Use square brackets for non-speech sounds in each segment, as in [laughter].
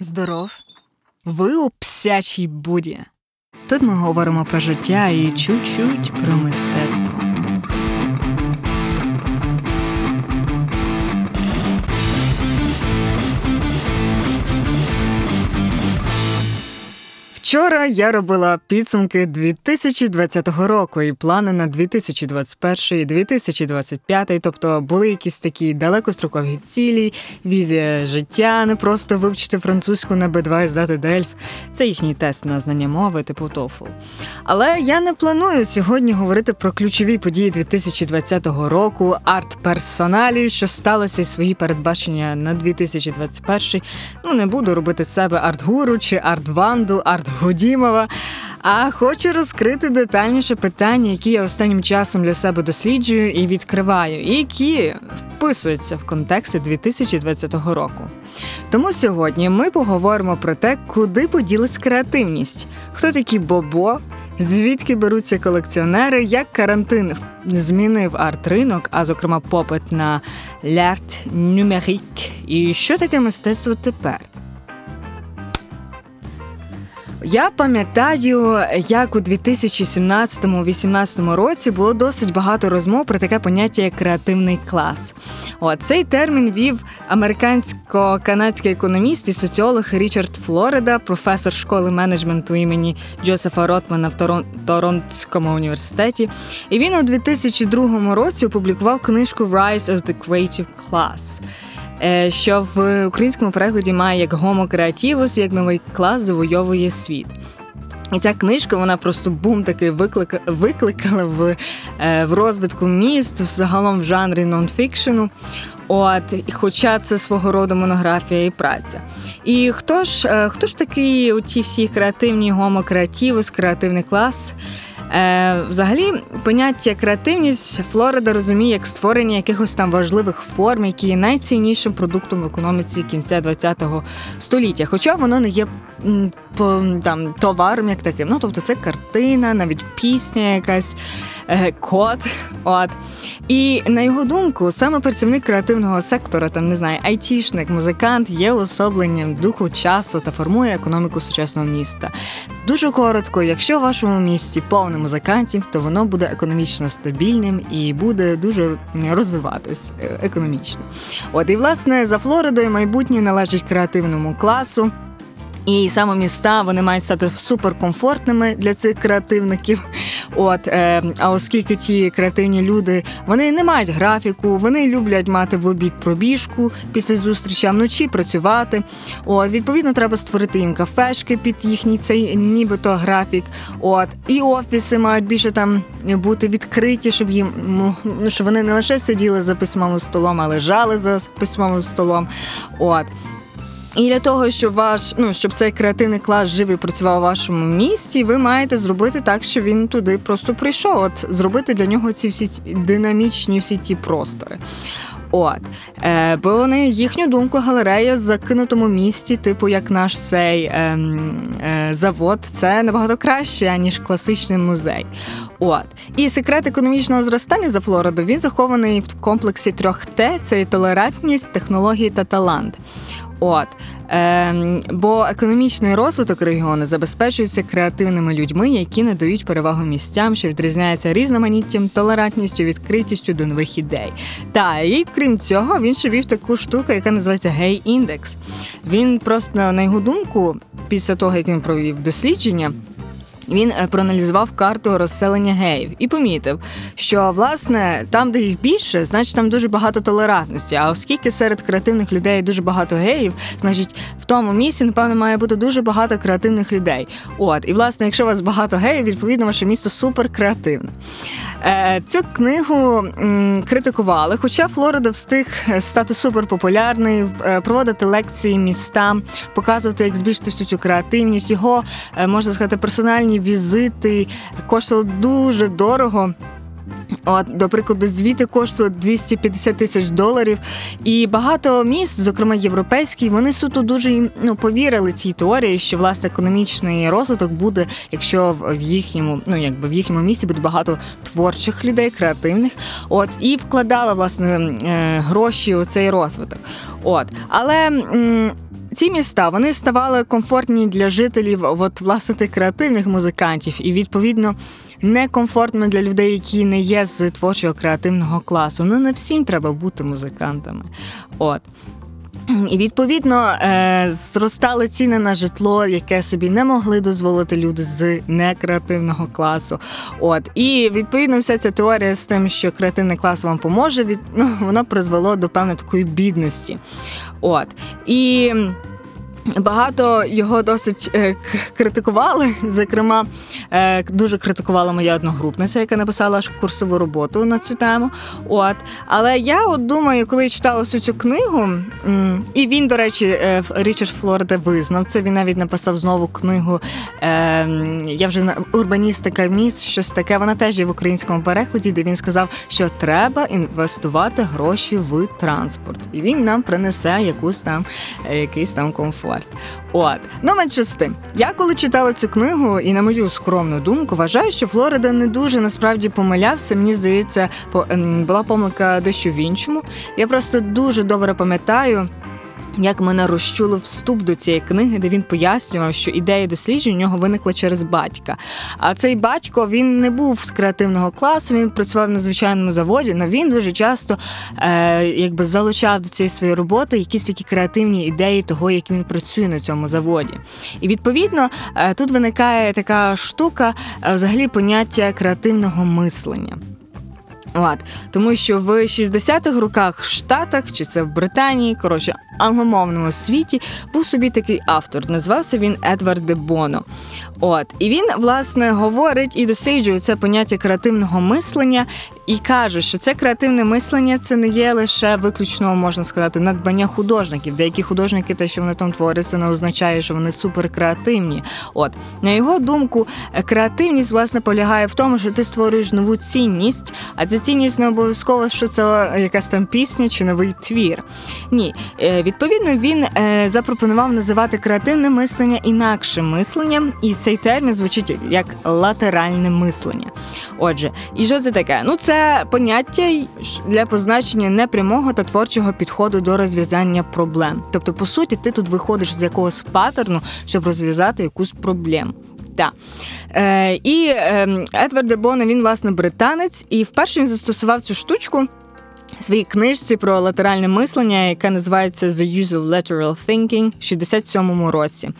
Здоров. Ви у псячій буді. Тут ми говоримо про життя і чуть-чуть про мистецтво. Вчора я робила підсумки 2020 року і плани на 2021 і 2025, тобто були якісь такі далекострокові цілі, візія життя, не просто вивчити французьку на Б2 і здати Дельф. Це їхній тест на знання мови, типу TOEFL. Але я не планую сьогодні говорити про ключові події 2020 року, арт-персоналі, що сталося і свої передбачення на 2021. Ну не буду робити з себе арт-гуру чи арт-ванду, арт Годімова. А хочу розкрити детальніше питання, які я останнім часом для себе досліджую і відкриваю, які вписуються в контексти 2020 року. Тому сьогодні ми поговоримо про те, куди поділась креативність, хто такі Бобо, звідки беруться колекціонери, як карантин змінив арт-ринок, а зокрема попит на лярт нумерік, і що таке мистецтво тепер. Я пам'ятаю, як у 2017-2018 році було досить багато розмов про таке поняття як креативний клас. О, цей термін вів американсько-канадський економіст і соціолог Річард Флорида, професор школи менеджменту імені Джозефа Ротмана в Торон... Торонтському університеті. І він у 2002 році опублікував книжку «Rise of the Creative Class». Е, що в українському перекладі має як Homo creativus, як новий клас завойовує світ. І ця книжка вона просто бум такий виклика, викликала в е, в розвитку міст, загалом в жанрі нонфікшену. От, Хоча це свого роду монографія і праця. І хто ж е, хто ж такий у ті всі креативні гомокреативус, креативний клас? Е, Взагалі, поняття креативність Флорида розуміє як створення якихось там важливих форм, які є найціннішим продуктом в економіці кінця ХХ століття. Хоча воно не є там товаром як таким. Ну тобто це картина, навіть пісня, якась е, код. От. І на його думку, саме працівник креативного сектора, там не знаю, айтішник, музикант є особленням духу часу та формує економіку сучасного міста. Дуже коротко, якщо в вашому місті повно музикантів, то воно буде економічно стабільним і буде дуже розвиватись е, економічно. От і власне за Флоридою майбутнє належить креативному класу. І саме міста вони мають стати суперкомфортними для цих креативників. От е, а оскільки ті креативні люди вони не мають графіку, вони люблять мати в обід пробіжку після зустрічі, а вночі працювати. От відповідно, треба створити їм кафешки під їхній цей нібито графік. От і офіси мають більше там бути відкриті, щоб їм ну, щоб вони не лише сиділи за письмовим столом, а лежали за письмовим столом. От. І для того, щоб ваш ну щоб цей креативний клас живий працював у вашому місті, ви маєте зробити так, щоб він туди просто прийшов. От зробити для нього ці всі динамічні всі ті простори. От, Е, бо вони їхню думку галерея в закинутому місті, типу як наш цей е, е, завод, це набагато краще ніж класичний музей. От і секрет економічного зростання за Флориду він захований в комплексі трьох Т: це і толерантність, технології та талант. От е, бо економічний розвиток регіону забезпечується креативними людьми, які надають перевагу місцям, що відрізняється різноманіттям, толерантністю, відкритістю до нових ідей. Та і крім цього, він ще вів таку штуку, яка називається гей-індекс. Він просто на його думку, після того як він провів дослідження. Він е, проаналізував карту розселення геїв і помітив, що власне там, де їх більше, значить там дуже багато толерантності. А оскільки серед креативних людей дуже багато геїв, значить в тому місці, напевно, має бути дуже багато креативних людей. От, і власне, якщо у вас багато геїв, відповідно, ваше місто супер креативне. Е, Цю книгу критикували, хоча Флорида встиг стати суперпопулярний, е, проводити лекції містам, показувати, як збільшити цю креативність. Його можна сказати, персональні візити коштували дуже дорого. От, До прикладу, звіти коштують 250 тисяч доларів. І багато міст, зокрема європейські, вони суто дуже ну, повірили цій теорії, що власне економічний розвиток буде, якщо в їхньому, ну якби в їхньому місті буде багато творчих людей, креативних. От і вкладали власне е, гроші у цей розвиток. От, але ці міста вони ставали комфортні для жителів, от власне тих креативних музикантів, і відповідно некомфортними для людей, які не є з творчого креативного класу. Ну не всім треба бути музикантами. От. І відповідно е, зростали ціни на житло, яке собі не могли дозволити люди з некреативного класу. От і відповідно, вся ця теорія з тим, що креативний клас вам поможе, від ну, воно призвело до певної такої бідності. От і. Багато його досить е, критикували. Зокрема, е, дуже критикувала моя одногрупниця, яка написала курсову роботу на цю тему. От, але я от думаю, коли читала всю цю книгу, і він, до речі, е, Річард Флорида визнав це. Він навіть написав знову книгу. Я вже на урбаністика міст, щось таке. Вона теж є в українському перекладі, де він сказав, що треба інвестувати гроші в транспорт, і він нам принесе якусь там якийсь там комфорт. Ховард. От ну менше з тим. Я коли читала цю книгу, і на мою скромну думку, вважаю, що Флорида не дуже насправді помилявся. Мені здається, ем, була помилка дещо в іншому. Я просто дуже добре пам'ятаю як мене розчулив вступ до цієї книги, де він пояснював, що ідея досліджень у нього виникла через батька. А цей батько він не був з креативного класу, він працював на звичайному заводі, але він дуже часто е, якби залучав до цієї своєї роботи якісь такі креативні ідеї того, як він працює на цьому заводі. І відповідно е, тут виникає така штука, е, взагалі поняття креативного мислення. От. Тому що в 60-х роках в Штатах, чи це в Британії, коротше, англомовному світі був собі такий автор. Назвався він Едвард де Боно. От. І він, власне, говорить і досліджує це поняття креативного мислення і каже, що це креативне мислення це не є лише виключно, можна сказати, надбання художників. Деякі художники, те, що вони там творять, це не означає, що вони суперкреативні. От на його думку, креативність власне полягає в тому, що ти створюєш нову цінність, а ця цінність не обов'язково, що це якась там пісня чи новий твір. Ні, е, відповідно, він е, запропонував називати креативне мислення інакшим мисленням, і цей термін звучить як латеральне мислення. Отже, і що це таке? Ну це це поняття для позначення непрямого та творчого підходу до розв'язання проблем. Тобто, по суті, ти тут виходиш з якогось паттерну, щоб розв'язати якусь проблему. Так. Е, І е, Едвард Дебоне, він, власне, британець, і вперше він застосував цю штучку в своїй книжці про латеральне мислення, яка називається The Use of Lateral Thinking в 67-му році.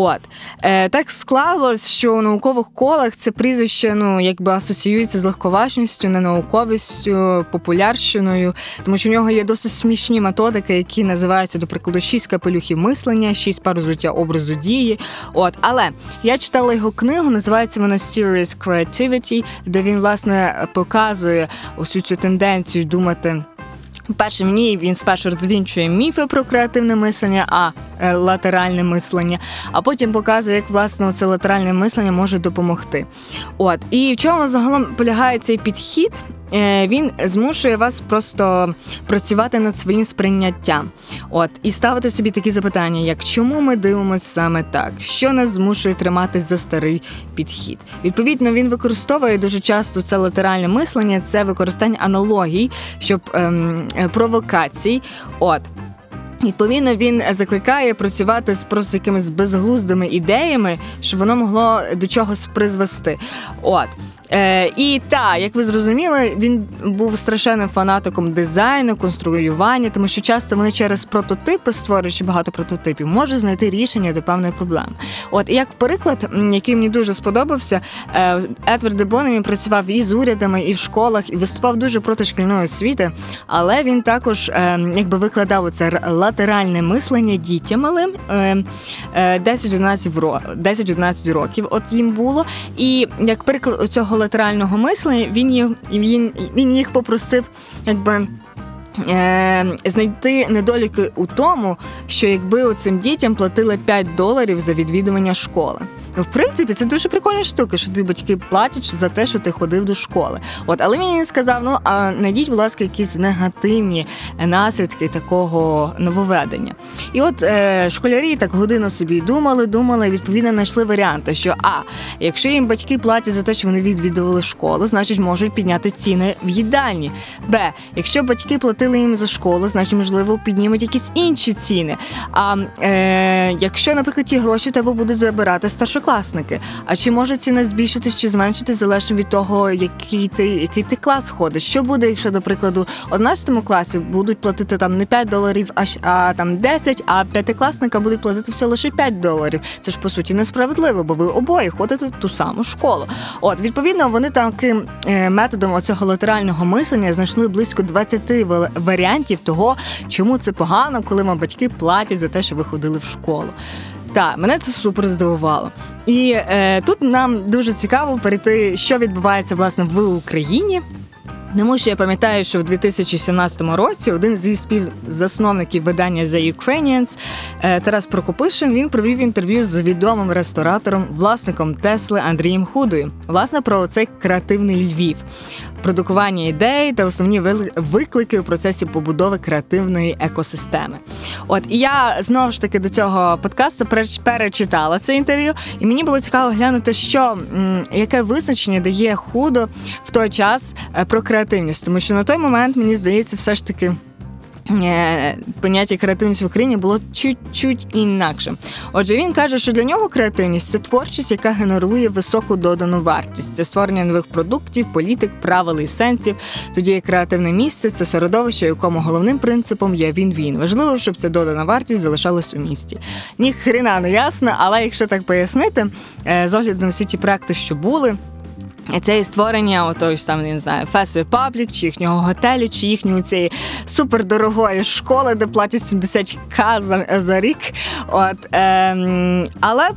От е, так склалось, що у наукових колах це прізвище ну якби асоціюється з легковажністю, ненауковістю, популярщиною, тому що в нього є досить смішні методики, які називаються, до прикладу, шість капелюхів мислення, шість пар взуття образу дії. От, але я читала його книгу, називається вона Serious Creativity, де він власне показує усю цю тенденцію думати. Перше, ні, він спершу розвінчує міфи про креативне мислення, а е, латеральне мислення, а потім показує, як власне це латеральне мислення може допомогти. От і в чому загалом полягає цей підхід? Е, він змушує вас просто працювати над своїм сприйняттям. От і ставити собі такі запитання, як чому ми дивимося саме так, що нас змушує триматись за старий підхід. Відповідно, він використовує дуже часто це латеральне мислення, це використання аналогій, щоб ем, е, провокацій. От. Відповідно, він закликає працювати з просто якимись безглуздими ідеями, щоб воно могло до чогось призвести. От Е, І так, як ви зрозуміли, він був страшенним фанатиком дизайну, конструювання, тому що часто вони через прототипи, створюючи багато прототипів, можуть знайти рішення до певної проблеми. От як приклад, який мені дуже сподобався, е, Едвард Дебон він працював і з урядами, і в школах, і виступав дуже проти шкільної освіти, але він також е, якби викладав це латеральне мислення дітям малим 10-11 років. От їм було. І як приклад цього латерального мислення, він їх він, він їх попросив, якби. Е, знайти недоліки у тому, що якби цим дітям платили 5 доларів за відвідування школи. В принципі, це дуже прикольна штука, що тобі батьки платять за те, що ти ходив до школи. От, але він сказав: ну а найдіть, будь ласка, якісь негативні наслідки такого нововведення. І от е, школярі так годину собі думали, думали, і відповідно знайшли варіанти, що а якщо їм батьки платять за те, що вони відвідували школу, значить можуть підняти ціни в їдальні. Б, якщо батьки платили їм за школу, значить можливо піднімуть якісь інші ціни. А е, якщо, наприклад, ті гроші тебе будуть забирати старшокласники, а чи може ціна збільшитись чи зменшитись, залежно від того, який ти який ти клас ходиш? Що буде, якщо, до прикладу, в 11 класі будуть платити там не 5 доларів, а, а там 10, а п'ятикласника будуть платити все лише 5 доларів. Це ж по суті несправедливо, бо ви обоє ходите в ту саму школу. От відповідно, вони таким е, методом оцього латерального мислення знайшли близько 20 варіантів того, чому це погано, коли вам батьки платять за те, що ви ходили в школу. Так, мене це супер здивувало. І е, тут нам дуже цікаво перейти, що відбувається власне в Україні. Тому що я пам'ятаю, що в 2017 році один зі співзасновників видання The Ukrainians е, Тарас Прокопишин він провів інтерв'ю з відомим ресторатором, власником Тесли Андрієм Худою. Власне про цей креативний Львів, продукування ідей та основні виклики у процесі побудови креативної екосистеми. От і я знову ж таки до цього подкасту перечитала це інтерв'ю, і мені було цікаво глянути, що яке визначення дає худо в той час е, про креативність креативність, тому що на той момент мені здається, все ж таки. Е, поняття креативність в Україні було чуть-чуть інакшим. Отже, він каже, що для нього креативність це творчість, яка генерує високу додану вартість. Це створення нових продуктів, політик, правил і сенсів. Тоді як креативне місце це середовище, якому головним принципом є він-він. Важливо, щоб ця додана вартість залишалась у місті. Ні хрена не ясно, але якщо так пояснити, е, з огляду на всі ті проекти, що були. Це і створення отої ж там, не знаю, Fast Republic, чи їхнього готелю, чи їхньої цієї супердорогої школи, де платять 70к за, за рік. От, е, Але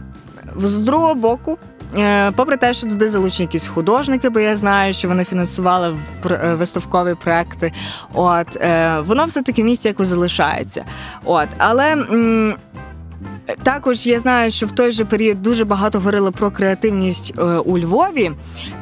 з другого боку. Е, попри те, що туди залучені якісь художники, бо я знаю, що вони фінансували е, виставкові проекти. От е, воно все таки місце якось залишається. От, але також я знаю, що в той же період дуже багато говорили про креативність е, у Львові.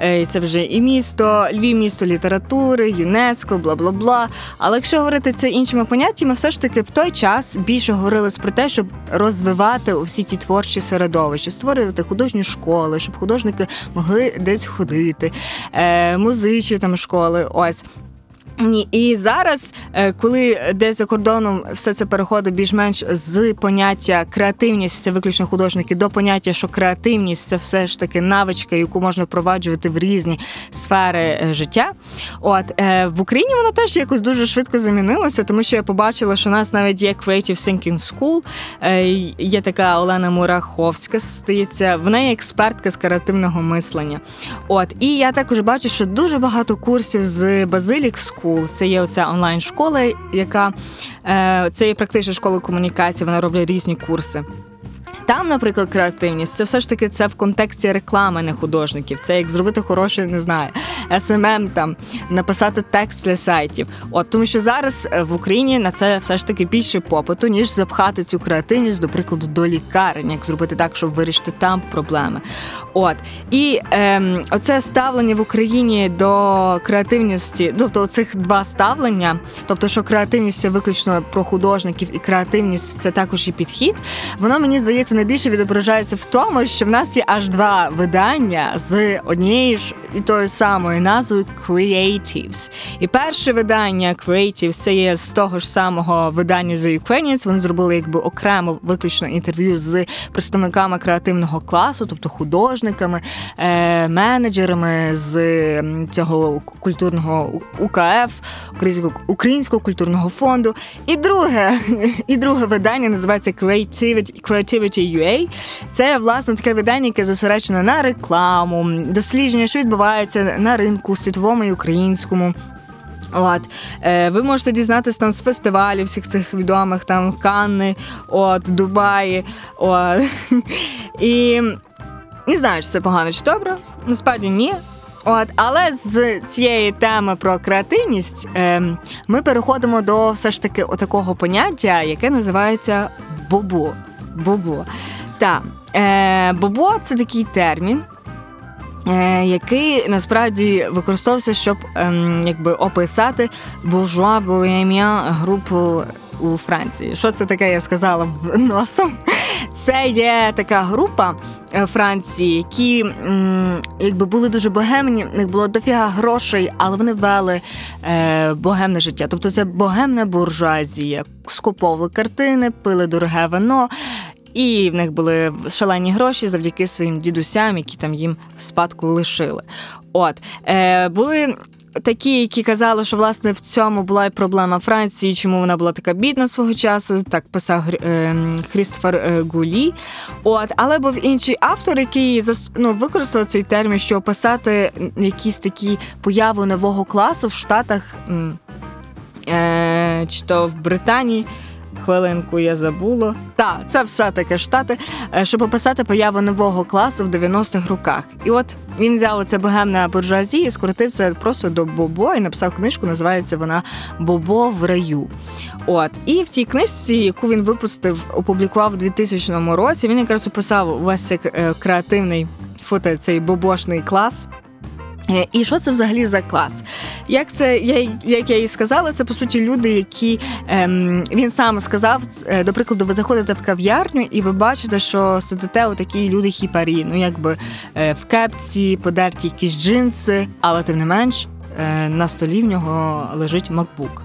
Е, це вже і місто, Львів, місто літератури, ЮНЕСКО, бла бла бла. Але якщо говорити це іншими поняттями, все ж таки в той час більше говорили про те, щоб розвивати усі ті творчі середовища, створювати художні школи, щоб художники могли десь ходити, е, музичні там школи. Ось. І зараз, е, коли десь за кордоном все це переходить більш-менш з поняття креативність, це виключно художники, до поняття, що креативність це все ж таки навичка, яку можна впроваджувати в різні сфери е, життя. От е, в Україні воно теж якось дуже швидко замінилося, тому що я побачила, що у нас навіть є Creative Thinking School, Є така Олена Мураховська, стається, в неї експертка з креативного мислення. От і я також бачу, що дуже багато курсів з Базилік School, School. Це є оця онлайн-школа, яка е, це є практична школа комунікації. Вона роблять різні курси. Там, наприклад, креативність це все ж таки це в контексті реклами, не художників. Це як зробити хороше, не знаю, SMM, там написати текст для сайтів. От тому, що зараз е, в Україні на це все ж таки більше попиту, ніж запхати цю креативність, до прикладу, до лікарень, як зробити так, щоб вирішити там проблеми. От і ем, оце ставлення в Україні до креативності, тобто цих два ставлення, тобто, що креативність це виключно про художників, і креативність це також і підхід. Воно мені здається найбільше відображається в тому, що в нас є аж два видання з однієї ж і тої самої назвою Creatives. І перше видання Creatives це є з того ж самого видання The Ukrainians. Вони зробили якби окремо виключно інтерв'ю з представниками креативного класу, тобто художниками, е, менеджерами з цього культурного УКФ, українського культурного фонду. І друге, [laughs] і друге видання називається Creativity Creativity UA. Це власне таке видання, яке зосереджене на рекламу, дослідження, що відбувається на ринку світовому і українському. От е, ви можете дізнатися там з фестивалів всіх цих відомих там Канни, от Дубаї. От. [laughs] І не знаю, чи це погано чи добре. Насправді ні. От, але з цієї теми про креативність е, ми переходимо до все ж таки такого поняття, яке називається бобу Бобо. Так, е, Бобо це такий термін. Е, який насправді використовувався, щоб е, якби описати буржуа боєм'я групу у Франції. Що це таке? Я сказала носом. Це є така група е, Франції, які якби були дуже богемні, в них було дофіга грошей, але вони вели е, богемне життя. Тобто це богемна буржуазія, скуповували картини, пили дороге вино. І в них були шалені гроші завдяки своїм дідусям, які там їм спадку лишили. От е, були такі, які казали, що власне в цьому була й проблема Франції, чому вона була така бідна свого часу. Так писав е, Хрістофер е, Гулі. От, але був інший автор, який ну, використав цей термін, щоб описати якісь такі появи нового класу в Штатах. Е, чи то в Британії, Хвилинку я забула. Так, це все таке штати, е, щоб описати появу нового класу в 90-х роках. І от він взяв оце богемне буржуазія і скоротив це просто до Бобо і написав книжку, називається вона Бобо в раю. От і в цій книжці, яку він випустив, опублікував у 2000 році. Він якраз описав весь цей е, креативний фото, цей бобошний клас. Е, і що це взагалі за клас? Як це я як я і сказала, це по суті люди, які ем, він сам сказав. Е, до прикладу, ви заходите в кав'ярню, і ви бачите, що сидите у такі люди хіпарі, ну якби е, в кепці, подерті якісь джинси, але тим не менш е, на столі в нього лежить MacBook.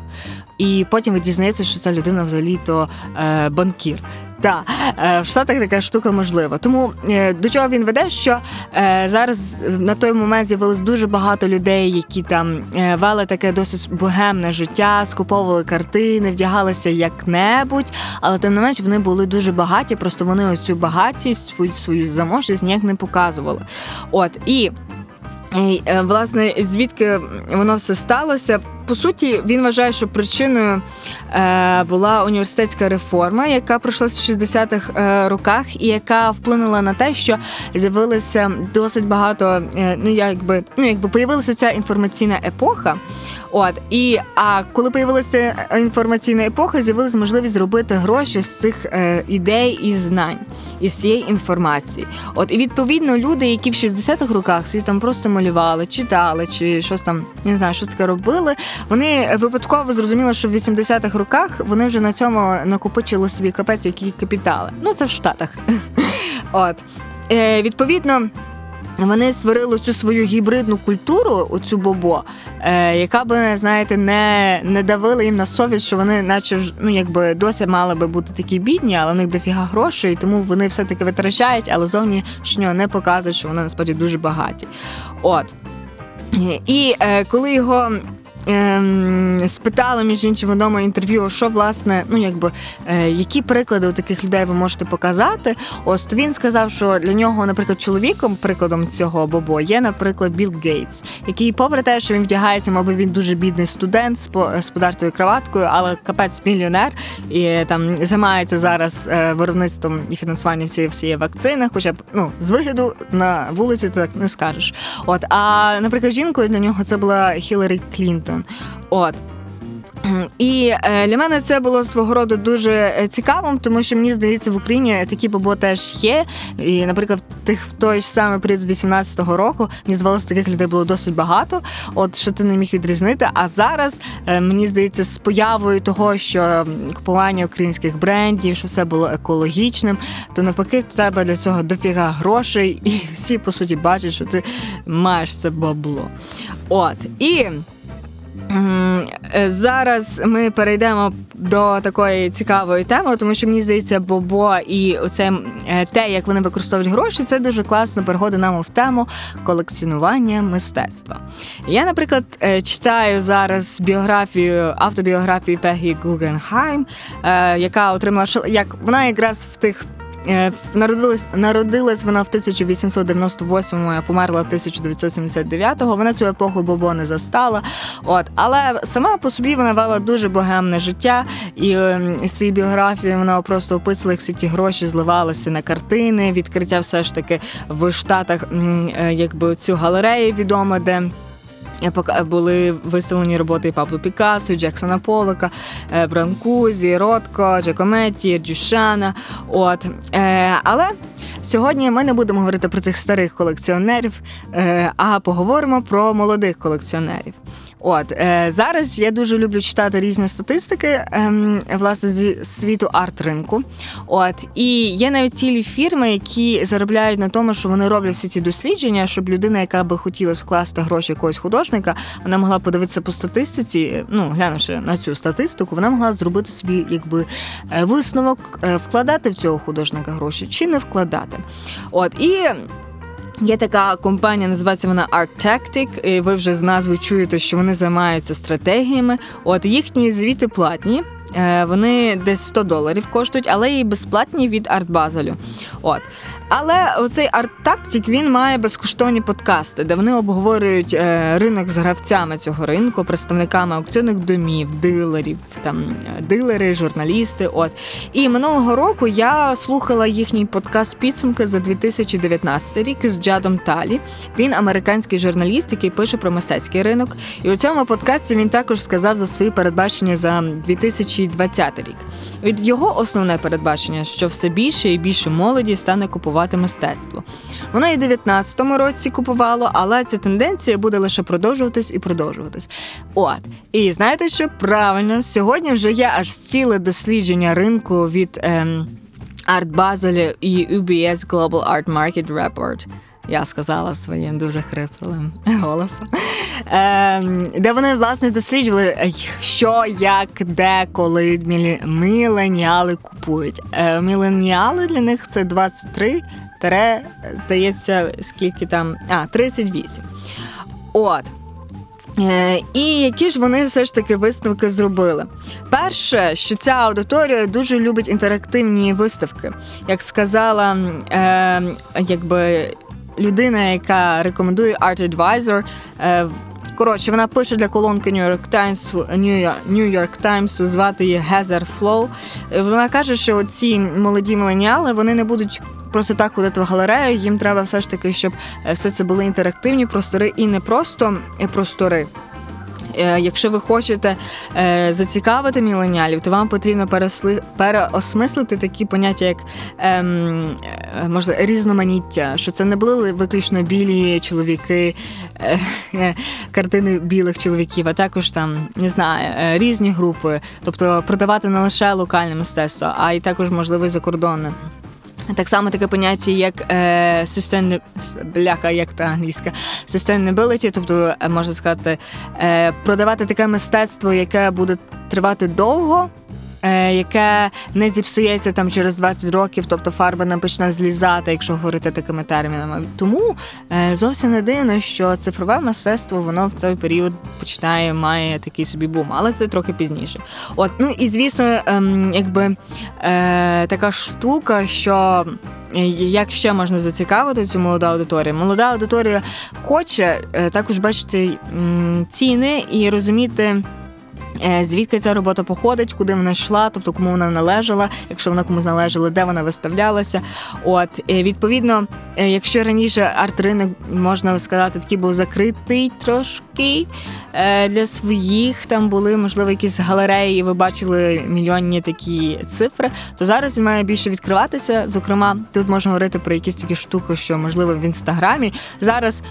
І потім ви дізнаєтеся, що ця людина взагалі то е, банкір. Так, е, в Штатах така штука можлива. Тому е, до чого він веде, що е, зараз на той момент з'явилось дуже багато людей, які там вели таке досить богемне життя, скуповували картини, вдягалися як-небудь, але тим не менш вони були дуже багаті, просто вони оцю багатість, свою заможність ніяк не показували. От і. Власне, звідки воно все сталося? По суті, він вважає, що причиною е, була університетська реформа, яка пройшла в 60-х е, роках, і яка вплинула на те, що з'явилося досить багато. Е, ну якби ну якби появилася ця інформаційна епоха. От і а коли появилася інформаційна епоха, з'явилася можливість зробити гроші з цих ідей і знань із цієї інформації. От і відповідно люди, які в 60-х роках собі там просто малювали, читали, чи щось там не знаю, щось таке робили. Вони випадково зрозуміли, що в 80-х роках вони вже на цьому накопичили собі капець, які капітали. Ну це в Штатах. [laughs] От е, відповідно. Вони створили цю свою гібридну культуру, оцю бобо, е, яка би, знаєте, не не давила їм на совість, що вони, наче ну, якби досі мали би бути такі бідні, але в них дофіга грошей, тому вони все-таки витрачають, але зовнішньо не показують, що вони насправді дуже багаті. От. І е, коли його ем, спитали між іншим в одному інтерв'ю, що власне, ну якби е, які приклади у таких людей ви можете показати. Ось то він сказав, що для нього, наприклад, чоловіком, прикладом цього бобо, є, наприклад, Білл Гейтс, який, попри те, що він вдягається, мабуть, він дуже бідний студент з з подартою кроваткою, але капець мільйонер і там займається зараз е, виробництвом і фінансуванням всієї всієї вакцини, хоча б ну з вигляду на вулиці ти так не скажеш. От а наприклад, жінкою для нього це була Хіларі Клінтон. Вашингтон. От. І е, для мене це було свого роду дуже е, цікавим, тому що мені здається, в Україні такі бобо теж є. І, наприклад, тих в той ж самий період 18-го року мені здавалося, таких людей було досить багато. От що ти не міг відрізнити. А зараз е, мені здається, з появою того, що купування українських брендів, що все було екологічним, то навпаки, в тебе для цього дофіга грошей, [laughs] і всі по суті бачать, що ти маєш це бабло. От і. Е, зараз ми перейдемо до такої цікавої теми, тому що мені здається, Бобо і оце е, те, як вони використовують гроші, це дуже класно переходить нам в тему колекціонування мистецтва. Я, наприклад, е, читаю зараз біографію автобіографію Пегі Гугенхайм, яка отримала як вона якраз в тих народилась народилась вона в 1898-му, а померла в 1979-го. Вона цю епоху Бобо не застала. От, але сама по собі вона вела дуже богемне життя, і е, свої біографії вона просто описувала, як всі ті гроші зливалися на картини. Відкриття все ж таки в Штатах, е, якби цю галерею відомо, де. Були виставлені роботи Пабло Пікассо, Джексона Полока, Бранкузі, Ротко, Джакометті, Дюшана. От. Але сьогодні ми не будемо говорити про цих старих колекціонерів, а поговоримо про молодих колекціонерів. От е, зараз я дуже люблю читати різні статистики е, власне зі світу арт-ринку. От і є навіть цілі фірми, які заробляють на тому, що вони роблять всі ці дослідження, щоб людина, яка би хотіла скласти гроші якогось художника, вона могла подивитися по статистиці. Ну глянувши на цю статистику, вона могла зробити собі якби е, висновок, е, вкладати в цього художника гроші чи не вкладати. От і. Є така компанія, називається вона Art і Ви вже з назви чуєте, що вони займаються стратегіями. От їхні звіти платні. Е, вони десь 100 доларів коштують, але і безплатні від артбазелю. От. Але оцей арт-тактик він має безкоштовні подкасти, де вони обговорюють е, ринок з гравцями цього ринку, представниками аукціонних домів, дилерів, там е, дилери, журналісти. От і минулого року я слухала їхній подкаст підсумки за 2019 рік з Джадом Талі. Він американський журналіст, який пише про мистецький ринок. І у цьому подкасті він також сказав за свої передбачення за 2020 рік. Від його основне передбачення, що все більше і більше молоді стане купувати мистецтво. Воно і в 19-му році купувало, але ця тенденція буде лише продовжуватись і продовжуватись. От. І знаєте, що правильно, сьогодні вже є аж ціле дослідження ринку від ем, Art Basel і UBS Global Art Market Report. Я сказала своїм дуже хриплим [laughs] голосом, е, де вони власне досліджували, що, як, де, коли міленіали купують. Е, міленіали для них це 23, тере, здається, скільки там, а, 38. От. Е, і які ж вони все ж таки виставки зробили? Перше, що ця аудиторія дуже любить інтерактивні виставки. Як сказала, е, якби людина, яка рекомендує Art Advisor. Е, коротше, вона пише для колонки New York Times, New York Times, звати її Heather Flow. Е, вона каже, що ці молоді міленіали вони не будуть просто так ходити в галерею. Їм треба все ж таки, щоб е, все це були інтерактивні простори і не просто простори. Якщо ви хочете зацікавити міленіалів, то вам потрібно переосмислити такі поняття, як ем, можливо, різноманіття, що це не були виключно білі чоловіки, картини білих чоловіків, а також там не знаю, різні групи, тобто продавати не лише локальне мистецтво, а й також можливо закордонне. Так само таке поняття, як е, sustain... бляха, як та англійська sustainability, тобто е, можна сказати, е, продавати таке мистецтво, яке буде тривати довго. Е, яке не зіпсується там через 20 років, тобто фарба не почне злізати, якщо говорити такими термінами. Тому е, зовсім не дивно, що цифрове мистецтво воно в цей період починає має такий собі бум, але це трохи пізніше. От ну і звісно, ем, якби е, така штука, що. Як ще можна зацікавити цю молоду аудиторію? Молода аудиторія хоче також бачити ціни і розуміти. Е, звідки ця робота походить, куди вона йшла, тобто кому вона належала, якщо вона комусь належала, де вона виставлялася. От е, відповідно, е, якщо раніше арт-ринок, можна сказати, такий був закритий трошки для своїх, там були можливо якісь галереї, і ви бачили мільйонні такі цифри, то зараз він має більше відкриватися. Зокрема, тут можна говорити про якісь такі штуки, що можливо в інстаграмі. Зараз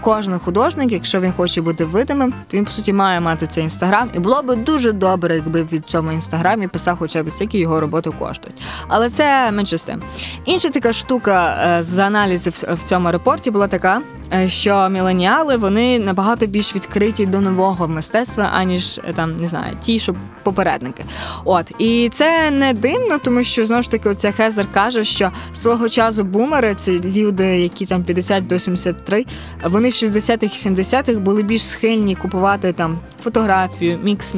кожен художник, якщо він хоче бути видимим, то він по суті має мати цей інстаграм і було би дуже добре, якби від цьому інстаграмі писав хоча б скільки його роботи коштують. Але це менше з тим. Інша така штука е, з аналізів в цьому репорті була така, що міленіали вони набагато більш відкриті до нового мистецтва, аніж е, там не знаю, ті, що попередники. От і це не дивно, тому що знову ж таки оця Хезер каже, що свого часу бумери це люди, які там 50 до 73, вони в 60-х і 70-х були більш схильні купувати там фотографію, мікс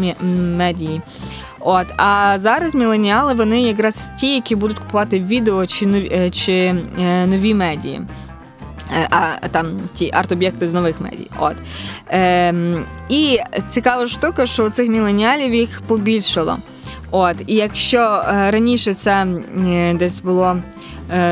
медії. От, а зараз міленіали вони якраз ті, які будуть купувати відео чи нові е, чи е, нові медії. Е, а там ті арт-об'єкти з нових медій. От. Ем, І цікава штука, що цих міленіалів їх побільшало. От, І якщо раніше це десь було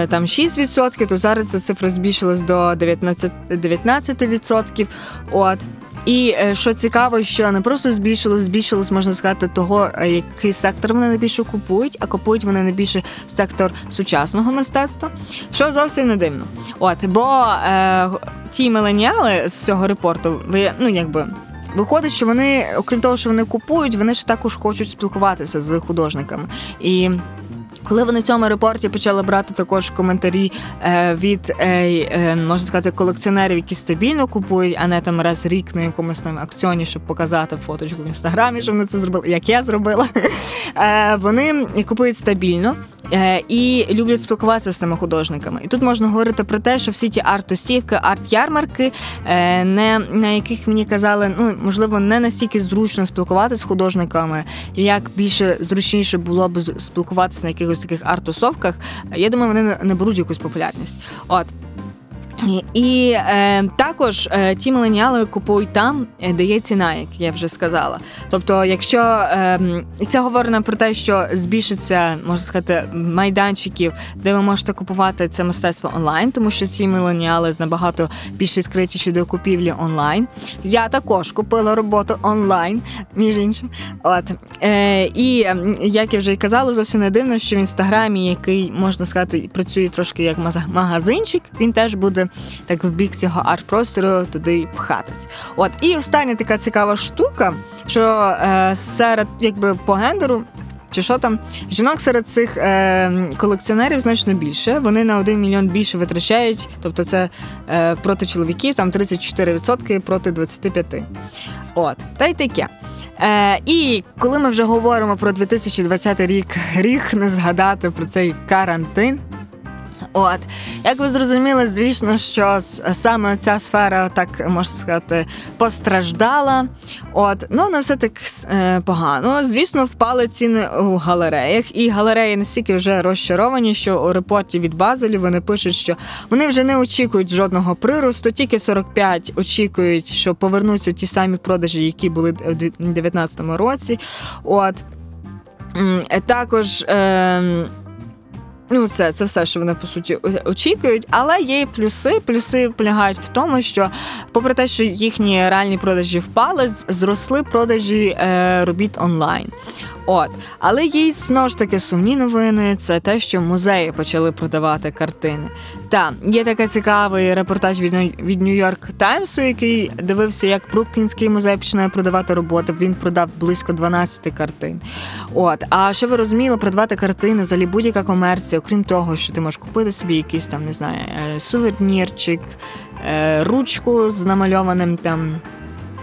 там 6%, то зараз ця цифра збільшилась до 19%. 19%. От. І е, що цікаво, що не просто збільшилось, збільшилось, можна сказати, того, е, який сектор вони найбільше купують, а купують вони найбільше сектор сучасного мистецтва, що зовсім не дивно. От, бо е, ті міленіали з цього репорту, ви ну якби. Виходить, що вони, окрім того, що вони купують, вони ж також хочуть спілкуватися з художниками. І коли вони в цьому репорті почали брати також коментарі е, від е, е, можна сказати колекціонерів, які стабільно купують, а не там раз рік на якомусь там акціоні, щоб показати фоточку в інстаграмі, що вони це зробили, як я зробила. [laughs] Вони купують стабільно. Е, і люблять спілкуватися з тими художниками. І тут можна говорити про те, що всі ті арт-осівки, арт-ярмарки, е, не на яких мені казали, ну можливо, не настільки зручно спілкуватися з художниками, як більше зручніше було б спілкуватися на якихось таких арт-тусовках, Я думаю, вони не беруть якусь популярність. От. І е, також е, ті міленіали купують там, е, де є ціна, як я вже сказала. Тобто, якщо е, це говорить про те, що збільшиться, можна сказати, майданчиків, де ви можете купувати це мистецтво онлайн, тому що ці міленіали набагато більш відкритіші до купівлі онлайн. Я також купила роботу онлайн, між іншим. От е, і як я вже й казала, зовсім не дивно, що в інстаграмі, який можна сказати, працює трошки як магазинчик, він теж буде так в бік цього арт-простору туди пхатись. От і остання така цікава штука, що е, серед якби по гендеру. Чи що там жінок серед цих е, колекціонерів значно більше. Вони на 1 мільйон більше витрачають, тобто це е, проти чоловіків, там 34% проти 25%. От, та й таке. Е, І коли ми вже говоримо про 2020 рік, рік не згадати про цей карантин. От, як ви зрозуміли, звісно, що саме ця сфера, так можна сказати, постраждала. От, ну не все так е, погано. Звісно, впали ціни у галереях, і галереї настільки вже розчаровані, що у репорті від Базелі вони пишуть, що вони вже не очікують жодного приросту, тільки 45 очікують, що повернуться ті самі продажі, які були у 2019 році. От також. Е, Ну, це це все, що вони по суті очікують, але є і плюси. Плюси полягають в тому, що, попри те, що їхні реальні продажі впали, зросли продажі е, робіт онлайн. От, але є знову ж таки сумні новини. Це те, що музеї почали продавати картини. Та є такий цікавий репортаж від від Нью-Йорк Таймсу, який дивився, як Бруклінський музей починає продавати роботи. Він продав близько 12 картин. От, а що ви розуміли, продавати картини взагалі будь-яка комерція, окрім того, що ти можеш купити собі якийсь там, не знаю, е, сувенірчик, е, ручку з намальованим там.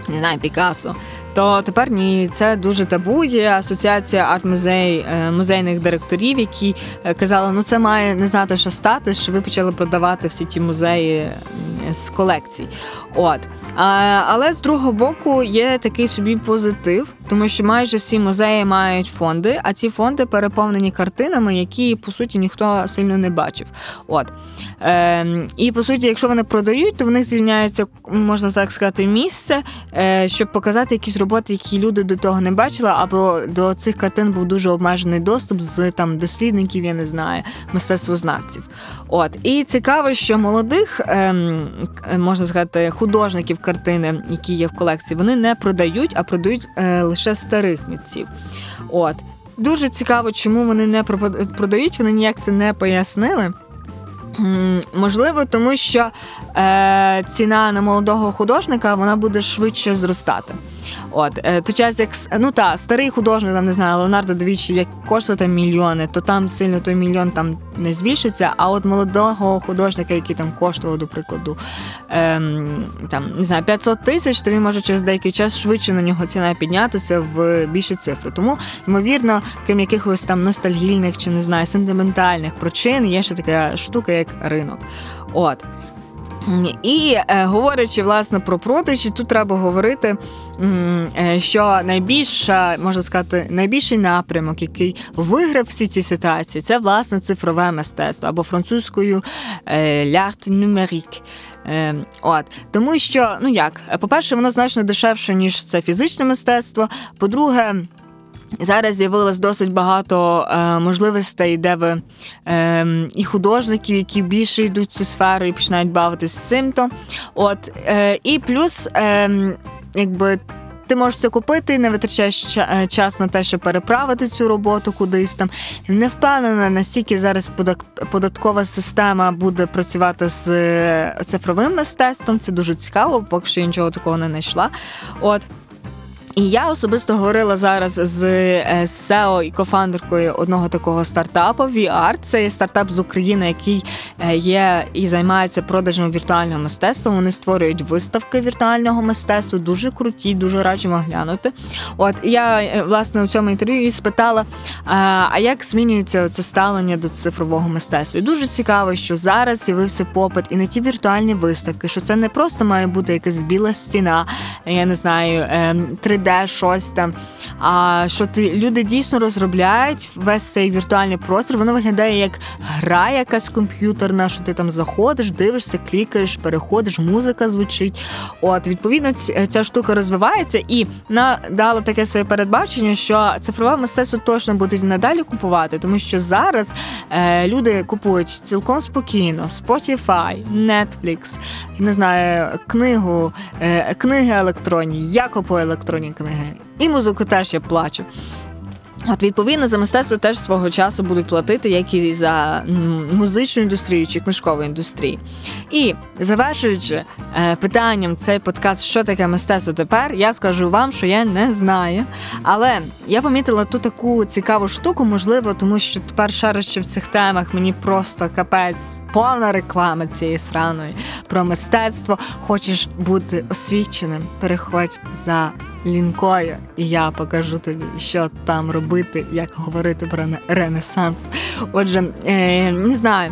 Не знаю, Пікасо, то тепер ні, це дуже табу. Є асоціація арт-музей е, музейних директорів, які е, казали, ну це має не знати, що стати, що ви почали продавати всі ті музеї з колекцій. От. Але з другого боку є такий собі позитив, тому що майже всі музеї мають фонди, а ці фонди переповнені картинами, які по суті ніхто сильно не бачив. От. Е, І по суті, якщо вони продають, то в них звільняється, можна так сказати, місце, е, щоб показати якісь роботи, які люди до того не бачили, або до цих картин був дуже обмежений доступ з там дослідників, я не знаю, мистецтвознавців. От. І цікаво, що молодих, е, можна сказати, художників картини, які є в колекції, вони не продають, а продають е, лише старих митців. От. Дуже цікаво, чому вони не продають, вони ніяк це не пояснили. Можливо, тому що е, ціна на молодого художника вона буде швидше зростати. От е, то час, як ну та старий художник, там не знаю, Леонардо Двічі, як коштує там мільйони, то там сильно той мільйон там не збільшиться. А от молодого художника, який там коштував, до прикладу, е, там не знаю, 500 тисяч, то він може через деякий час швидше на нього ціна піднятися в більші цифри. Тому ймовірно, крім якихось там ностальгійних чи не знаю, сентиментальних причин, є ще така штука, як ринок. От. І е, говорячи власне про продажі, тут треба говорити, е, що найбільша, можна сказати, найбільший напрямок, який виграв всі ці ситуації, це власне цифрове мистецтво або французькою е, l'art numérique. От тому, що ну як, по-перше, воно значно дешевше ніж це фізичне мистецтво. По-друге, Зараз з'явилось досить багато е, можливостей, де ви е, і художників, які більше йдуть в цю сферу і починають бавитися цим. то. От, е, І плюс. Е, якби. Ти можеш це купити, не витрачаєш е, час на те, щоб переправити цю роботу кудись там. Не впевнена, настільки зараз податкова система буде працювати з е, цифровим мистецтвом. Це дуже цікаво, поки що нічого такого не знайшла. От. І я особисто говорила зараз з SEO і кофандеркою одного такого стартапу VR. Це є стартап з України, який е, є і займається продажем віртуального мистецтва. Вони створюють виставки віртуального мистецтва, дуже круті, дуже раджимо глянути. От я е, власне у цьому інтерв'ю і спитала: а як змінюється це ставлення до цифрового мистецтва? І Дуже цікаво, що зараз з'явився попит і на ті віртуальні виставки, що це не просто має бути якась біла стіна, я не знаю, 3D де щось там. А що ти люди дійсно розробляють весь цей віртуальний простір, воно виглядає як гра, якась комп'ютерна, що ти там заходиш, дивишся, клікаєш, переходиш, музика звучить. От, відповідно, ця штука розвивається і надала таке своє передбачення, що цифрове мистецтво точно будуть надалі купувати, тому що зараз е, люди купують цілком спокійно Spotify, Netflix, не знаю, книгу, е, книги електронні, я купую електронні книги. І музику теж я плачу. От, відповідно, за мистецтво теж свого часу будуть платити, як і за музичну індустрію чи книжкову індустрію. І завершуючи е, питанням цей подкаст, що таке мистецтво тепер, я скажу вам, що я не знаю. Але я помітила ту таку цікаву штуку, можливо, тому що тепер шарячи в цих темах мені просто капець, повна реклама цієї сраної про мистецтво. Хочеш бути освіченим, переходь за лінкою, і я покажу тобі, що там робити, як говорити про ренесанс. Отже, е, не знаю.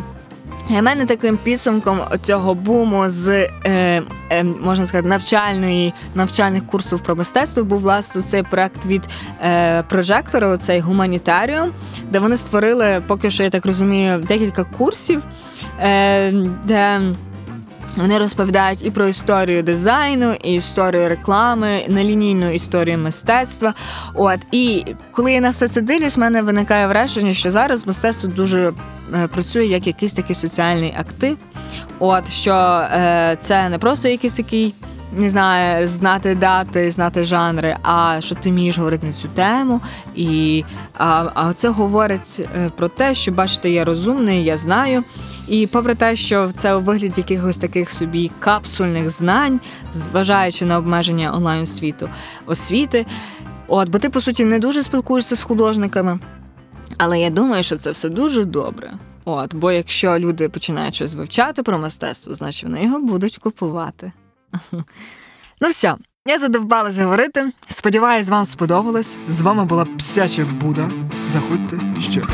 Для мене таким підсумком цього буму з е, е, можна сказати навчальної навчальних курсів про мистецтво був власне цей проект від е, прожектора, цей гуманітаріум, де вони створили, поки що я так розумію, декілька курсів, е, де вони розповідають і про історію дизайну, і історію реклами, нелінійну історію мистецтва. От і коли я на все це дивлюсь, в мене виникає враження, що зараз мистецтво дуже е, працює як якийсь такий соціальний актив. От що е, це не просто якийсь такий не знаю, знати дати, знати жанри, а що ти вмієш говорити на цю тему. І а, а це говорить е, про те, що бачите, я розумний, я знаю. І попри те, що це у вигляді якихось таких собі капсульних знань, зважаючи на обмеження онлайн світу освіти. От, бо ти, по суті, не дуже спілкуєшся з художниками. Але я думаю, що це все дуже добре. От, бо якщо люди починають щось вивчати про мистецтво, значить вони його будуть купувати. Ну все, я задовбалася говорити. Сподіваюсь, вам сподобалось. З вами була псяча Буда. Заходьте ще.